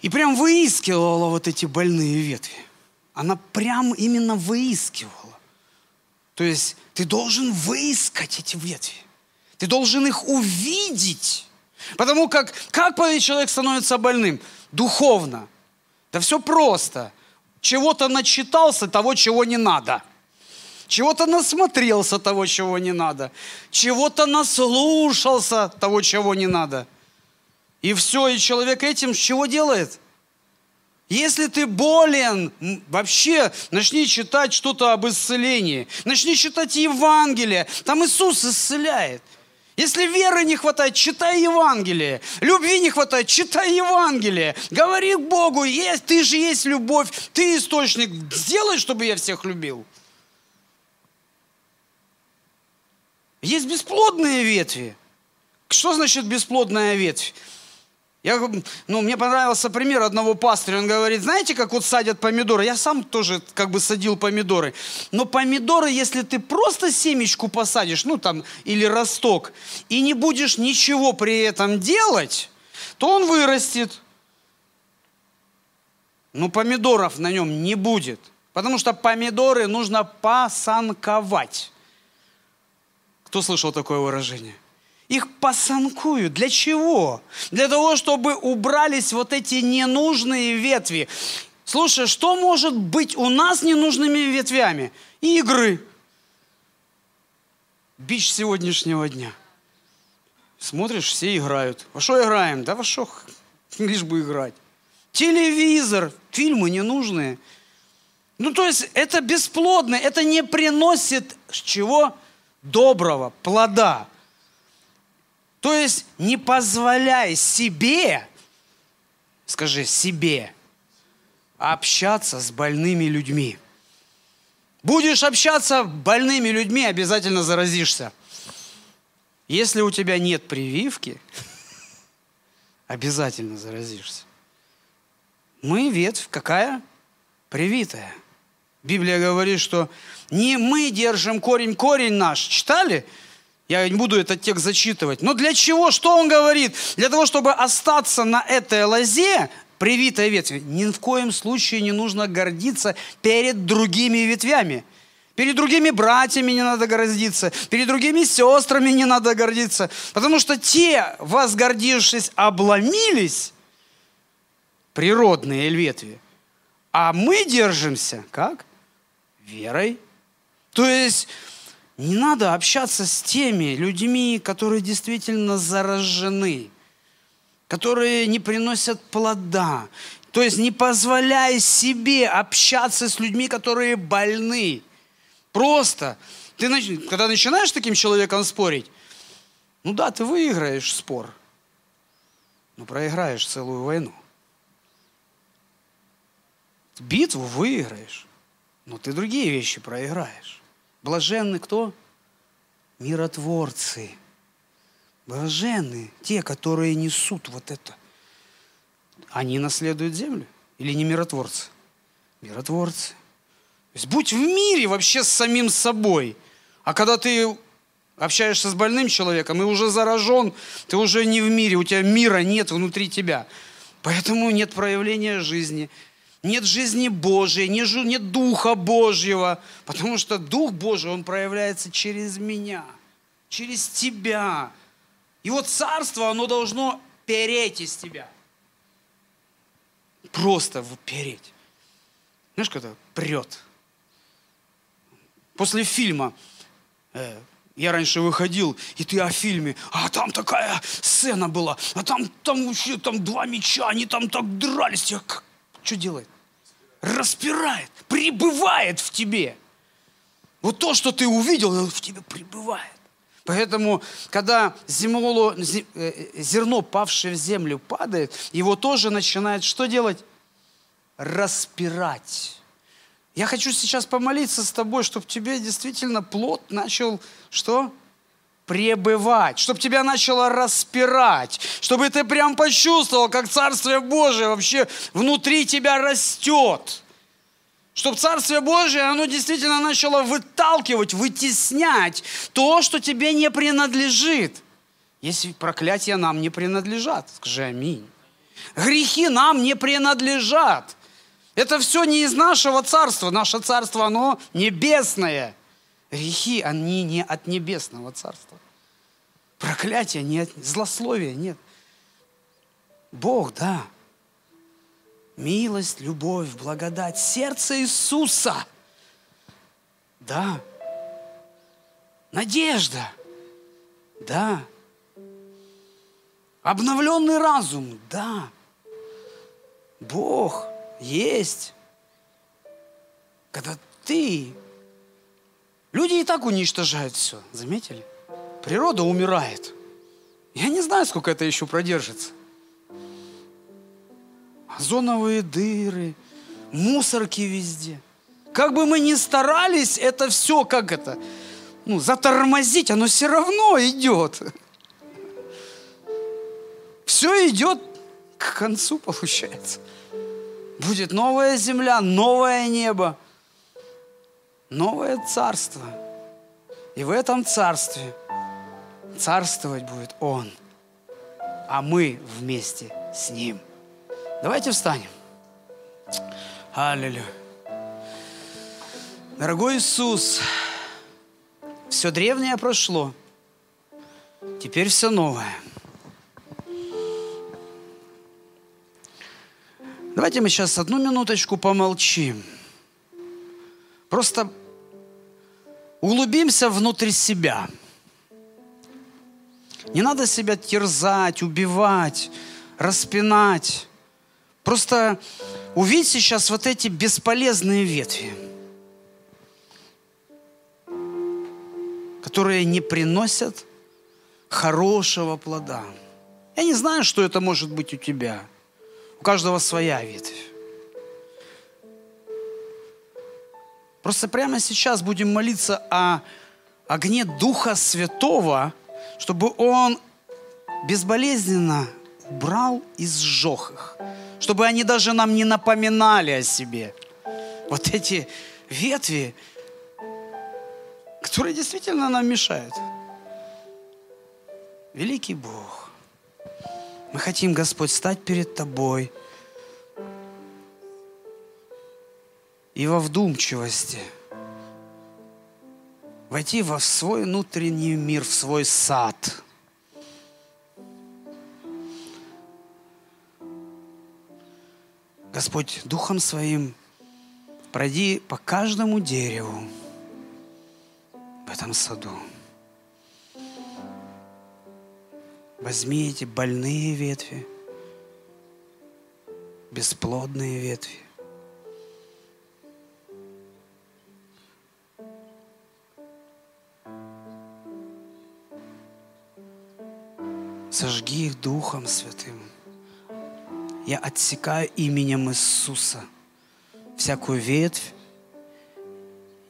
S1: и прям выискивала вот эти больные ветви. Она прям именно выискивала. То есть ты должен выискать эти ветви. Ты должен их увидеть. Потому как, как человек становится больным? Духовно. Да все просто. Чего-то начитался того, чего не надо. Чего-то насмотрелся того, чего не надо. Чего-то наслушался того, чего не надо. И все, и человек этим чего делает? Если ты болен, вообще начни читать что-то об исцелении. Начни читать Евангелие. Там Иисус исцеляет. Если веры не хватает, читай Евангелие. Любви не хватает, читай Евангелие. Говори к Богу, есть, ты же есть любовь, ты источник. Сделай, чтобы я всех любил. Есть бесплодные ветви. Что значит бесплодная ветвь? Я, ну, мне понравился пример одного пастыря. Он говорит, знаете, как вот садят помидоры? Я сам тоже как бы садил помидоры. Но помидоры, если ты просто семечку посадишь, ну там, или росток, и не будешь ничего при этом делать, то он вырастет. Но помидоров на нем не будет. Потому что помидоры нужно посанковать. Кто слышал такое выражение? Их посанкуют. Для чего? Для того, чтобы убрались вот эти ненужные ветви. Слушай, что может быть у нас ненужными ветвями? Игры. Бич сегодняшнего дня. Смотришь, все играют. Во что играем? Да во что? Лишь бы играть. Телевизор, фильмы ненужные. Ну, то есть это бесплодно, это не приносит чего? Доброго, плода. То есть не позволяй себе, скажи себе, общаться с больными людьми. Будешь общаться с больными людьми, обязательно заразишься. Если у тебя нет прививки, обязательно заразишься. Мы ветвь какая? Привитая. Библия говорит, что не мы держим корень, корень наш. Читали? Я не буду этот текст зачитывать. Но для чего? Что он говорит? Для того, чтобы остаться на этой лозе, привитой ветви, ни в коем случае не нужно гордиться перед другими ветвями. Перед другими братьями не надо гордиться, перед другими сестрами не надо гордиться, потому что те, возгордившись, обломились, природные ветви, а мы держимся как? Верой. То есть не надо общаться с теми людьми, которые действительно заражены, которые не приносят плода. То есть не позволяй себе общаться с людьми, которые больны. Просто. Ты, когда начинаешь с таким человеком спорить, ну да, ты выиграешь спор, но проиграешь целую войну. Битву выиграешь, но ты другие вещи проиграешь. Блаженны кто? Миротворцы. Блаженны те, которые несут вот это. Они наследуют землю? Или не миротворцы? Миротворцы. То есть будь в мире вообще с самим собой. А когда ты общаешься с больным человеком и уже заражен, ты уже не в мире, у тебя мира нет внутри тебя. Поэтому нет проявления жизни, нет жизни Божьей, нет Духа Божьего, потому что Дух Божий, Он проявляется через меня, через тебя. Вот царство, оно должно переть из тебя. Просто переть. Знаешь, когда прет. После фильма э, я раньше выходил, и ты о фильме, а там такая сцена была, а там, там вообще там два меча, они там так дрались. Я как, что делает? Распирает, прибывает в тебе. Вот то, что ты увидел, в тебе прибывает. Поэтому, когда земло, э, зерно, павшее в землю, падает, его тоже начинает что делать? Распирать. Я хочу сейчас помолиться с тобой, чтобы тебе действительно плод начал что? Пребывать, чтобы тебя начало распирать, чтобы ты прям почувствовал, как Царствие Божие вообще внутри тебя растет. Чтобы Царствие Божие, оно действительно начало выталкивать, вытеснять то, что тебе не принадлежит. Если проклятия нам не принадлежат, скажи аминь. Грехи нам не принадлежат. Это все не из нашего царства. Наше царство, оно небесное – Грехи, они не от небесного царства. Проклятия нет, злословия нет. Бог, да. Милость, любовь, благодать, сердце Иисуса. Да. Надежда. Да. Обновленный разум. Да. Бог, есть, когда ты... Люди и так уничтожают все, заметили? Природа умирает. Я не знаю, сколько это еще продержится. Озоновые дыры, мусорки везде. Как бы мы ни старались, это все, как это, ну, затормозить, оно все равно идет. Все идет к концу, получается. Будет новая земля, новое небо, новое царство. И в этом царстве царствовать будет Он, а мы вместе с Ним. Давайте встанем. Аллилуйя. Дорогой Иисус, все древнее прошло, теперь все новое. Давайте мы сейчас одну минуточку помолчим. Просто углубимся внутрь себя. Не надо себя терзать, убивать, распинать. Просто увидь сейчас вот эти бесполезные ветви, которые не приносят хорошего плода. Я не знаю, что это может быть у тебя. У каждого своя ветвь. Просто прямо сейчас будем молиться о огне Духа Святого, чтобы Он безболезненно убрал и сжег их чтобы они даже нам не напоминали о себе. Вот эти ветви, которые действительно нам мешают. Великий Бог, мы хотим, Господь, стать перед Тобой и во вдумчивости войти во свой внутренний мир, в свой сад – Господь, Духом Своим пройди по каждому дереву в этом саду. Возьми эти больные ветви, бесплодные ветви. Сожги их Духом Святым я отсекаю именем Иисуса всякую ветвь,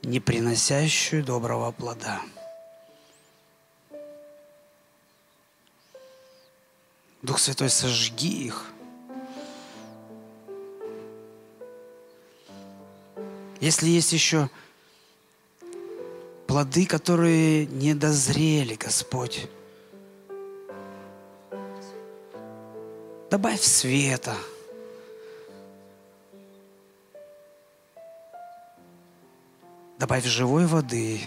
S1: не приносящую доброго плода. Дух Святой, сожги их. Если есть еще плоды, которые не дозрели, Господь, Добавь света. Добавь живой воды,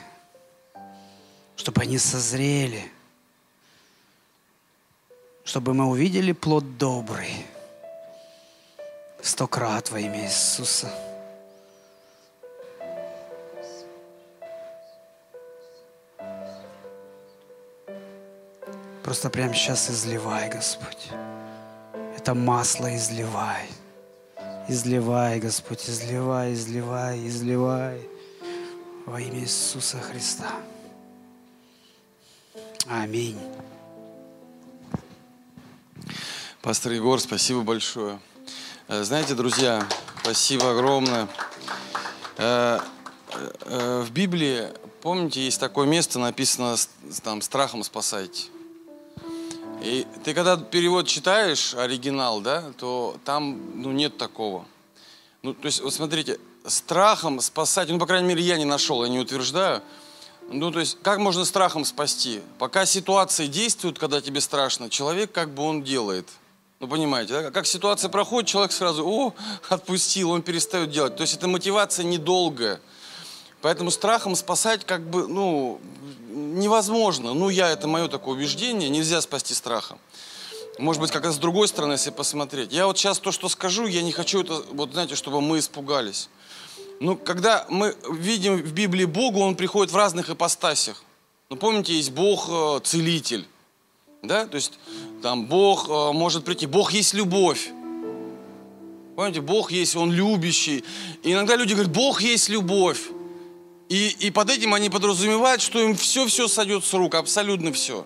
S1: чтобы они созрели, чтобы мы увидели плод добрый. Сто крат во имя Иисуса. Просто прямо сейчас изливай, Господь это масло изливай. Изливай, Господь, изливай, изливай, изливай во имя Иисуса Христа. Аминь.
S2: Пастор Егор, спасибо большое. Э, знаете, друзья, спасибо огромное. Э, э, в Библии, помните, есть такое место, написано там «страхом спасайте». И ты когда перевод читаешь, оригинал, да, то там ну, нет такого. Ну, то есть, вот смотрите, страхом спасать, ну, по крайней мере, я не нашел, я не утверждаю. Ну, то есть, как можно страхом спасти? Пока ситуации действуют, когда тебе страшно, человек как бы он делает. Ну, понимаете, да? Как ситуация проходит, человек сразу, о, отпустил, он перестает делать. То есть, это мотивация недолгая. Поэтому страхом спасать как бы, ну, невозможно. Ну, я, это мое такое убеждение, нельзя спасти страхом. Может быть, как раз с другой стороны, если посмотреть. Я вот сейчас то, что скажу, я не хочу это, вот знаете, чтобы мы испугались. Ну, когда мы видим в Библии Бога, Он приходит в разных ипостасях. Ну, помните, есть Бог э. Да? То есть там Бог э, может прийти. Бог есть любовь. Понимаете, Бог есть, Он любящий. И иногда люди говорят, Бог есть любовь. И, и под этим они подразумевают, что им все-все сойдет с рук, абсолютно все.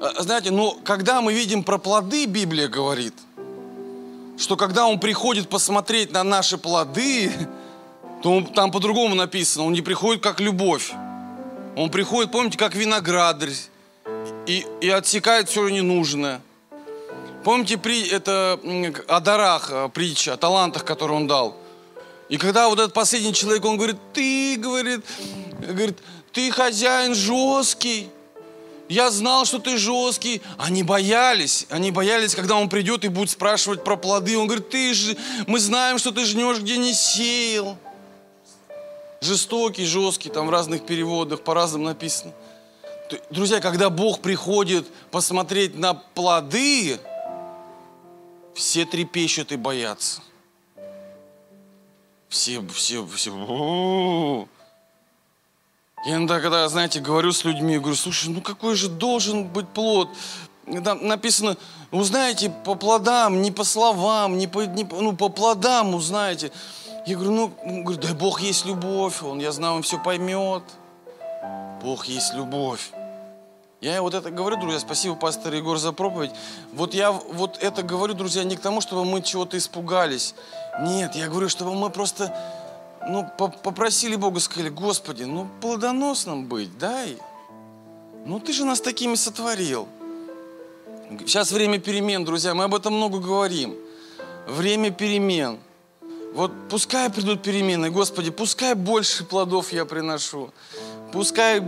S2: А, знаете, но когда мы видим про плоды, Библия говорит, что когда Он приходит посмотреть на наши плоды, то он, там по-другому написано, Он не приходит как любовь. Он приходит, помните, как виноградарь, и, и отсекает все ненужное. Помните, при, это о дарах э, притча, о талантах, которые он дал. И когда вот этот последний человек, он говорит, ты, говорит, говорит, ты хозяин жесткий. Я знал, что ты жесткий. Они боялись. Они боялись, когда он придет и будет спрашивать про плоды. Он говорит, ты же, мы знаем, что ты жнешь, где не сеял. Жестокий, жесткий, там в разных переводах по-разному написано. Друзья, когда Бог приходит посмотреть на плоды, все трепещут и боятся. Все, все, все. Я иногда, когда, знаете, говорю с людьми, говорю, слушай, ну какой же должен быть плод? Там написано, узнаете по плодам, не по словам, не по, не, ну, по плодам узнаете. Я говорю, ну, говорю, да Бог есть любовь, Он, я знаю, Он все поймет. Бог есть любовь. Я вот это говорю, друзья, спасибо, пастор Егор, за проповедь. Вот я вот это говорю, друзья, не к тому, чтобы мы чего-то испугались. Нет, я говорю, чтобы мы просто ну, попросили Бога, сказали, Господи, ну, плодоносным быть, дай. Ну, ты же нас такими сотворил. Сейчас время перемен, друзья, мы об этом много говорим. Время перемен. Вот пускай придут перемены, Господи, пускай больше плодов я приношу. Пускай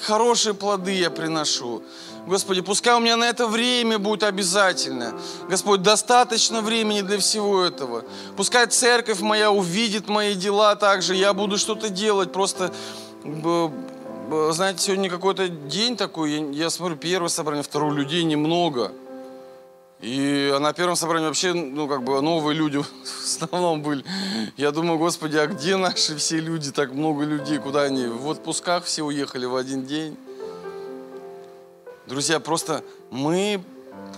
S2: хорошие плоды я приношу. Господи, пускай у меня на это время будет обязательно. Господь, достаточно времени для всего этого. Пускай церковь моя увидит мои дела также. Я буду что-то делать. Просто, знаете, сегодня какой-то день такой. Я, я смотрю, первое собрание, второе людей немного. И на первом собрании вообще, ну, как бы новые люди в основном были. Я думаю, Господи, а где наши все люди, так много людей, куда они? В отпусках все уехали в один день. Друзья, просто мы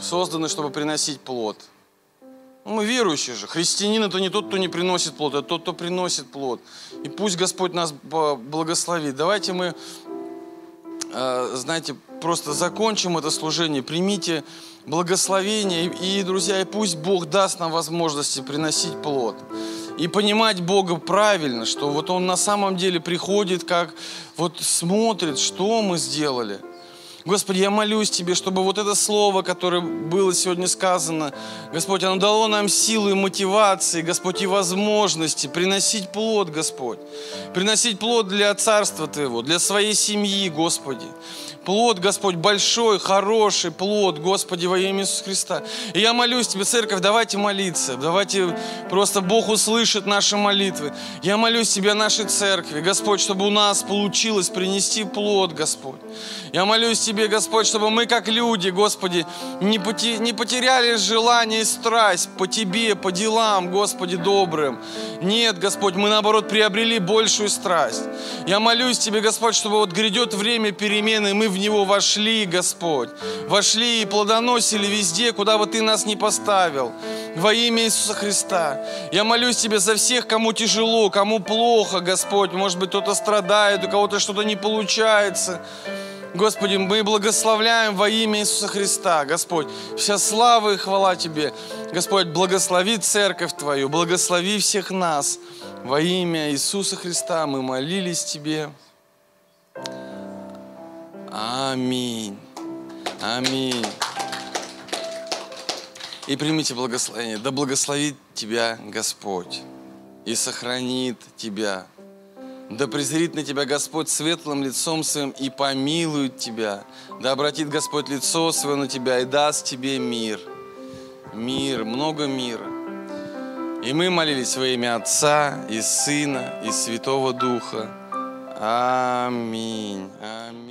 S2: созданы, чтобы приносить плод. Ну, мы верующие же. Христианин это не тот, кто не приносит плод, а тот, кто приносит плод. И пусть Господь нас благословит. Давайте мы, э, знаете, просто закончим это служение. Примите благословение. И, друзья, и пусть Бог даст нам возможности приносить плод. И понимать Бога правильно, что вот Он на самом деле приходит, как вот смотрит, что мы сделали – Господи, я молюсь Тебе, чтобы вот это слово, которое было сегодня сказано, Господь, оно дало нам силы и мотивации, Господь, и возможности приносить плод, Господь. Приносить плод для Царства Твоего, для своей семьи, Господи. Плод, Господь, большой, хороший плод, Господи, во имя Иисуса Христа. И я молюсь Тебе, церковь, давайте молиться, давайте просто Бог услышит наши молитвы. Я молюсь Тебе о нашей церкви, Господь, чтобы у нас получилось принести плод, Господь. Я молюсь Тебе, Господь, чтобы мы как люди, Господи, не, потеряли желание и страсть по Тебе, по делам, Господи, добрым. Нет, Господь, мы наоборот приобрели большую страсть. Я молюсь Тебе, Господь, чтобы вот грядет время перемены, мы в него вошли, Господь. Вошли и плодоносили везде, куда бы Ты нас не поставил. Во имя Иисуса Христа. Я молюсь Тебе за всех, кому тяжело, кому плохо, Господь. Может быть, кто-то страдает, у кого-то что-то не получается. Господи, мы благословляем во имя Иисуса Христа, Господь. Вся слава и хвала Тебе. Господь, благослови церковь Твою, благослови всех нас. Во имя Иисуса Христа мы молились Тебе. Аминь. Аминь. И примите благословение. Да благословит тебя Господь и сохранит тебя. Да презрит на тебя Господь светлым лицом своим и помилует тебя. Да обратит Господь лицо свое на тебя и даст тебе мир. Мир, много мира. И мы молились во имя Отца и Сына и Святого Духа. Аминь. Аминь.